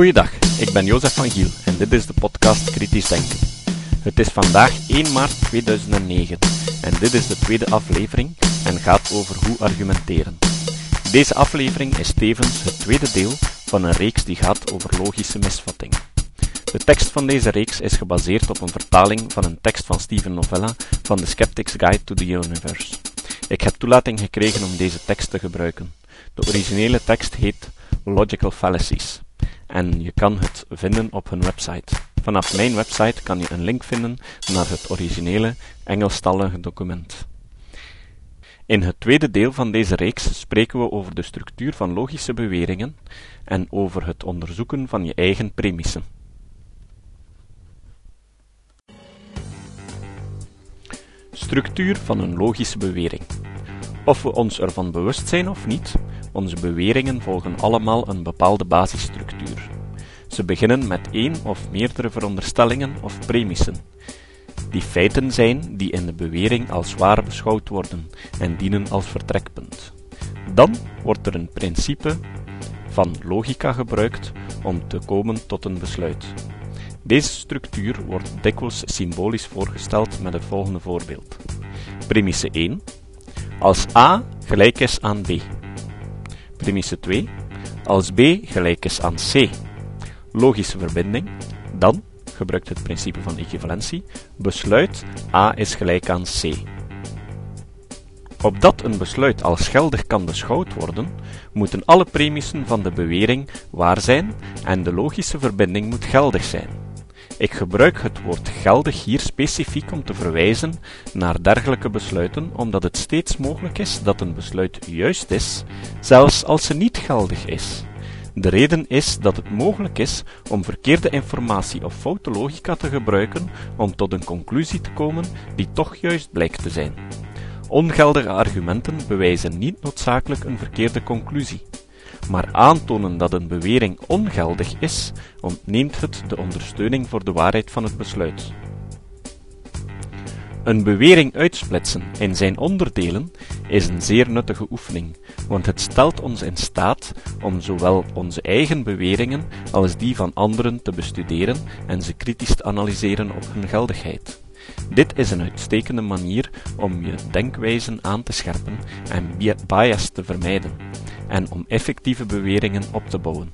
Goeiedag, ik ben Jozef van Giel en dit is de podcast Kritisch Denken. Het is vandaag 1 maart 2009 en dit is de tweede aflevering en gaat over hoe argumenteren. Deze aflevering is tevens het tweede deel van een reeks die gaat over logische misvattingen. De tekst van deze reeks is gebaseerd op een vertaling van een tekst van Steven Novella van The Skeptic's Guide to the Universe. Ik heb toelating gekregen om deze tekst te gebruiken. De originele tekst heet Logical Fallacies en je kan het vinden op hun website. Vanaf mijn website kan je een link vinden naar het originele Engelstalige document. In het tweede deel van deze reeks spreken we over de structuur van logische beweringen en over het onderzoeken van je eigen premissen. Structuur van een logische bewering. Of we ons ervan bewust zijn of niet, onze beweringen volgen allemaal een bepaalde basisstructuur. Ze beginnen met één of meerdere veronderstellingen of premissen, die feiten zijn die in de bewering als waar beschouwd worden en dienen als vertrekpunt. Dan wordt er een principe van logica gebruikt om te komen tot een besluit. Deze structuur wordt dikwijls symbolisch voorgesteld met het volgende voorbeeld. Premisse 1. Als A gelijk is aan B. Premisse 2. Als B gelijk is aan C. Logische verbinding. Dan, gebruikt het principe van equivalentie, besluit A is gelijk aan C. Opdat een besluit als geldig kan beschouwd worden, moeten alle premissen van de bewering waar zijn en de logische verbinding moet geldig zijn. Ik gebruik het woord geldig hier specifiek om te verwijzen naar dergelijke besluiten, omdat het steeds mogelijk is dat een besluit juist is, zelfs als ze niet geldig is. De reden is dat het mogelijk is om verkeerde informatie of foute logica te gebruiken om tot een conclusie te komen die toch juist blijkt te zijn. Ongeldige argumenten bewijzen niet noodzakelijk een verkeerde conclusie maar aantonen dat een bewering ongeldig is, ontneemt het de ondersteuning voor de waarheid van het besluit. Een bewering uitsplitsen in zijn onderdelen is een zeer nuttige oefening, want het stelt ons in staat om zowel onze eigen beweringen als die van anderen te bestuderen en ze kritisch te analyseren op hun geldigheid. Dit is een uitstekende manier om je denkwijzen aan te scherpen en bias te vermijden en om effectieve beweringen op te bouwen.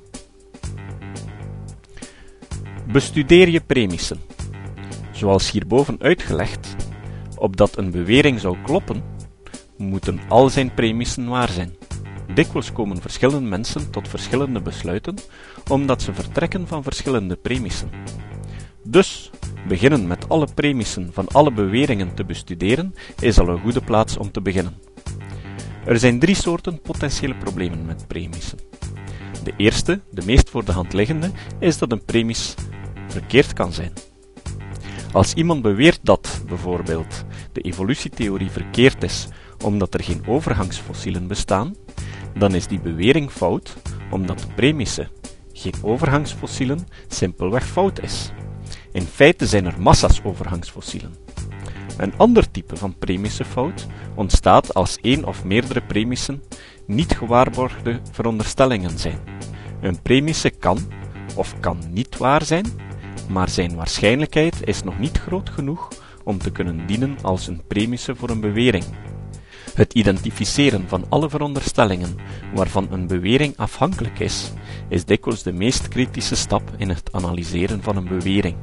Bestudeer je premissen. Zoals hierboven uitgelegd, opdat een bewering zou kloppen, moeten al zijn premissen waar zijn. Dikwijls komen verschillende mensen tot verschillende besluiten, omdat ze vertrekken van verschillende premissen. Dus, beginnen met alle premissen van alle beweringen te bestuderen is al een goede plaats om te beginnen. Er zijn drie soorten potentiële problemen met premissen. De eerste, de meest voor de hand liggende, is dat een premis verkeerd kan zijn. Als iemand beweert dat, bijvoorbeeld, de evolutietheorie verkeerd is omdat er geen overgangsfossielen bestaan, dan is die bewering fout omdat de premisse geen overgangsfossielen simpelweg fout is. In feite zijn er massa's overgangsfossielen. Een ander type van premissefout ontstaat als één of meerdere premissen niet gewaarborgde veronderstellingen zijn. Een premisse kan of kan niet waar zijn, maar zijn waarschijnlijkheid is nog niet groot genoeg om te kunnen dienen als een premisse voor een bewering. Het identificeren van alle veronderstellingen waarvan een bewering afhankelijk is, is dikwijls de meest kritische stap in het analyseren van een bewering.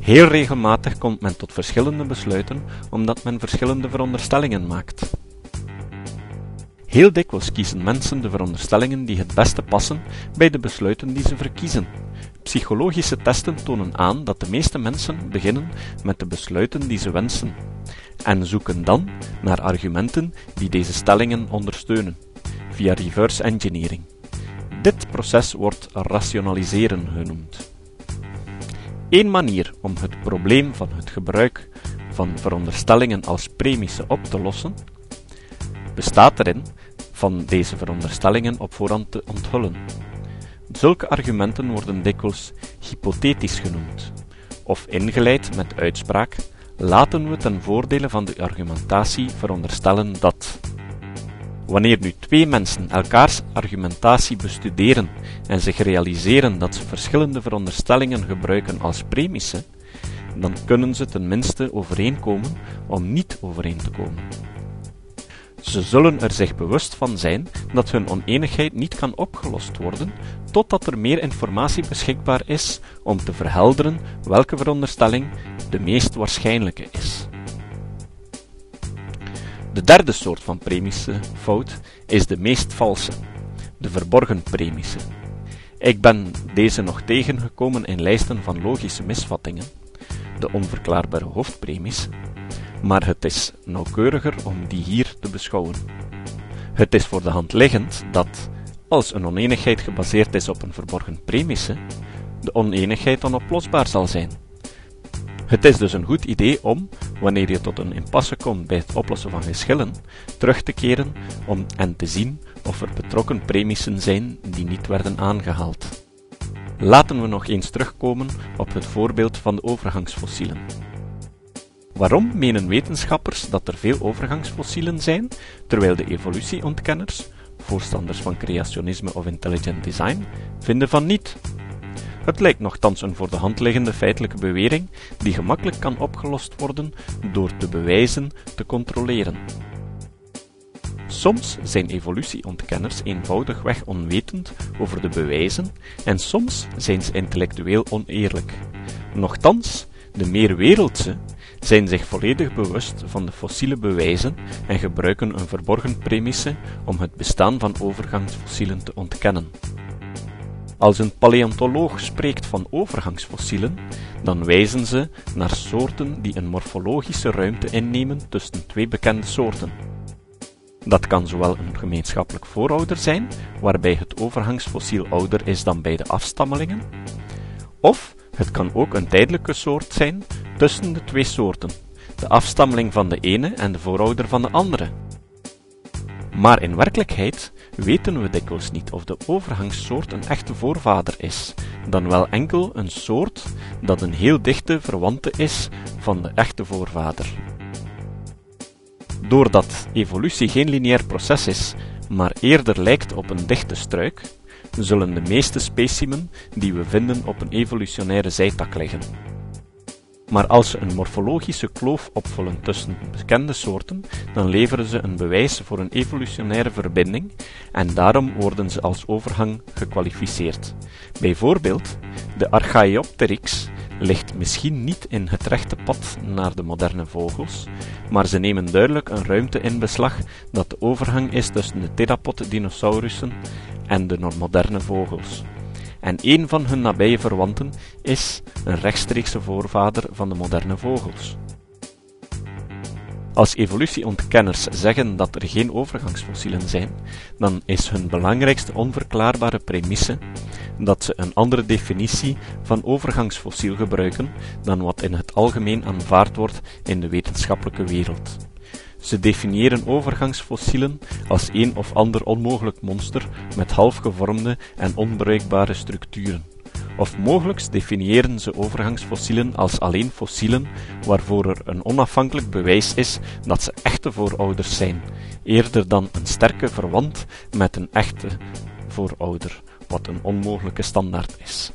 Heel regelmatig komt men tot verschillende besluiten omdat men verschillende veronderstellingen maakt. Heel dikwijls kiezen mensen de veronderstellingen die het beste passen bij de besluiten die ze verkiezen. Psychologische testen tonen aan dat de meeste mensen beginnen met de besluiten die ze wensen en zoeken dan naar argumenten die deze stellingen ondersteunen, via reverse engineering. Dit proces wordt rationaliseren genoemd. Eén manier om het probleem van het gebruik van veronderstellingen als premisse op te lossen, bestaat erin van deze veronderstellingen op voorhand te onthullen. Zulke argumenten worden dikwijls hypothetisch genoemd, of ingeleid met uitspraak laten we ten voordele van de argumentatie veronderstellen dat. Wanneer nu twee mensen elkaars argumentatie bestuderen en zich realiseren dat ze verschillende veronderstellingen gebruiken als premisse, dan kunnen ze tenminste overeenkomen om niet overeen te komen. Ze zullen er zich bewust van zijn dat hun oneenigheid niet kan opgelost worden totdat er meer informatie beschikbaar is om te verhelderen welke veronderstelling de meest waarschijnlijke is. De derde soort van fout is de meest valse, de verborgen premisse. Ik ben deze nog tegengekomen in lijsten van logische misvattingen, de onverklaarbare hoofdpremies, maar het is nauwkeuriger om die hier te beschouwen. Het is voor de hand liggend dat, als een oneenigheid gebaseerd is op een verborgen premisse, de oneenigheid onoplosbaar zal zijn. Het is dus een goed idee om, wanneer je tot een impasse komt bij het oplossen van geschillen, terug te keren om en te zien of er betrokken premissen zijn die niet werden aangehaald. Laten we nog eens terugkomen op het voorbeeld van de overgangsfossielen. Waarom menen wetenschappers dat er veel overgangsfossielen zijn, terwijl de evolutieontkenners, voorstanders van creationisme of intelligent design, vinden van niet? Het lijkt nogthans een voor de hand liggende feitelijke bewering die gemakkelijk kan opgelost worden door de bewijzen te controleren. Soms zijn evolutieontkenners eenvoudigweg onwetend over de bewijzen en soms zijn ze intellectueel oneerlijk. Nochtans, de meer wereldse zijn zich volledig bewust van de fossiele bewijzen en gebruiken een verborgen premisse om het bestaan van overgangsfossielen te ontkennen. Als een paleontoloog spreekt van overgangsfossielen, dan wijzen ze naar soorten die een morfologische ruimte innemen tussen twee bekende soorten. Dat kan zowel een gemeenschappelijk voorouder zijn, waarbij het overgangsfossiel ouder is dan bij de afstammelingen, of het kan ook een tijdelijke soort zijn tussen de twee soorten, de afstammeling van de ene en de voorouder van de andere. Maar in werkelijkheid weten we dikwijls niet of de overgangssoort een echte voorvader is, dan wel enkel een soort dat een heel dichte verwante is van de echte voorvader. Doordat evolutie geen lineair proces is, maar eerder lijkt op een dichte struik, zullen de meeste specimen die we vinden op een evolutionaire zijtak liggen. Maar als ze een morfologische kloof opvullen tussen bekende soorten, dan leveren ze een bewijs voor een evolutionaire verbinding en daarom worden ze als overgang gekwalificeerd. Bijvoorbeeld, de Archaeopteryx ligt misschien niet in het rechte pad naar de moderne vogels, maar ze nemen duidelijk een ruimte in beslag dat de overgang is tussen de theropod-dinosaurussen en de moderne vogels en een van hun nabije verwanten is een rechtstreekse voorvader van de moderne vogels. Als evolutieontkenners zeggen dat er geen overgangsfossielen zijn, dan is hun belangrijkste onverklaarbare premisse dat ze een andere definitie van overgangsfossiel gebruiken dan wat in het algemeen aanvaard wordt in de wetenschappelijke wereld. Ze definiëren overgangsfossielen als een of ander onmogelijk monster met halfgevormde en onbruikbare structuren. Of mogelijk definiëren ze overgangsfossielen als alleen fossielen waarvoor er een onafhankelijk bewijs is dat ze echte voorouders zijn, eerder dan een sterke verwant met een echte voorouder, wat een onmogelijke standaard is.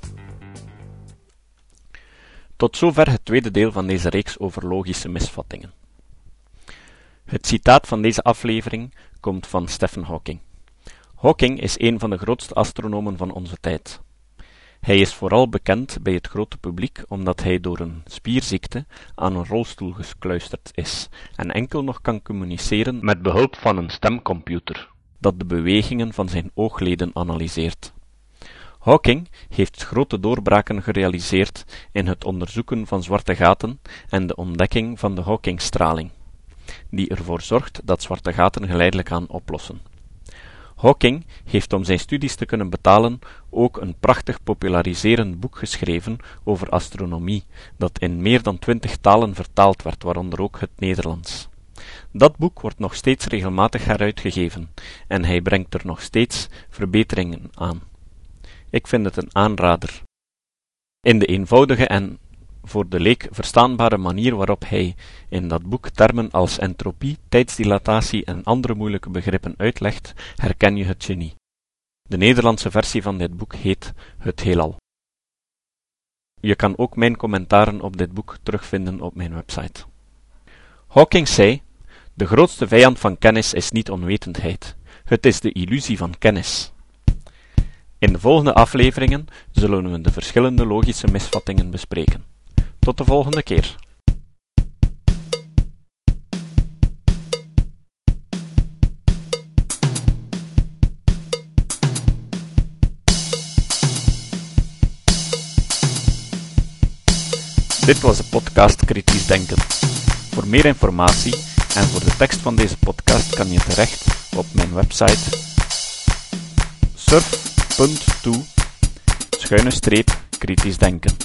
Tot zover het tweede deel van deze reeks over logische misvattingen. Het citaat van deze aflevering komt van Stephen Hawking. Hawking is een van de grootste astronomen van onze tijd. Hij is vooral bekend bij het grote publiek omdat hij door een spierziekte aan een rolstoel gekluisterd is en enkel nog kan communiceren met behulp van een stemcomputer, dat de bewegingen van zijn oogleden analyseert. Hawking heeft grote doorbraken gerealiseerd in het onderzoeken van zwarte gaten en de ontdekking van de Hawkingstraling die ervoor zorgt dat zwarte gaten geleidelijk aan oplossen. Hawking heeft om zijn studies te kunnen betalen ook een prachtig populariserend boek geschreven over astronomie, dat in meer dan twintig talen vertaald werd, waaronder ook het Nederlands. Dat boek wordt nog steeds regelmatig heruitgegeven, en hij brengt er nog steeds verbeteringen aan. Ik vind het een aanrader. In de eenvoudige en voor de leek verstaanbare manier waarop hij in dat boek termen als entropie, tijdsdilatatie en andere moeilijke begrippen uitlegt, herken je het genie. De Nederlandse versie van dit boek heet Het Heelal. Je kan ook mijn commentaren op dit boek terugvinden op mijn website. Hawking zei: De grootste vijand van kennis is niet onwetendheid, het is de illusie van kennis. In de volgende afleveringen zullen we de verschillende logische misvattingen bespreken. Tot de volgende keer. Dit was de podcast Kritisch Denken. Voor meer informatie en voor de tekst van deze podcast kan je terecht op mijn website surf.to schuine streep kritisch denken.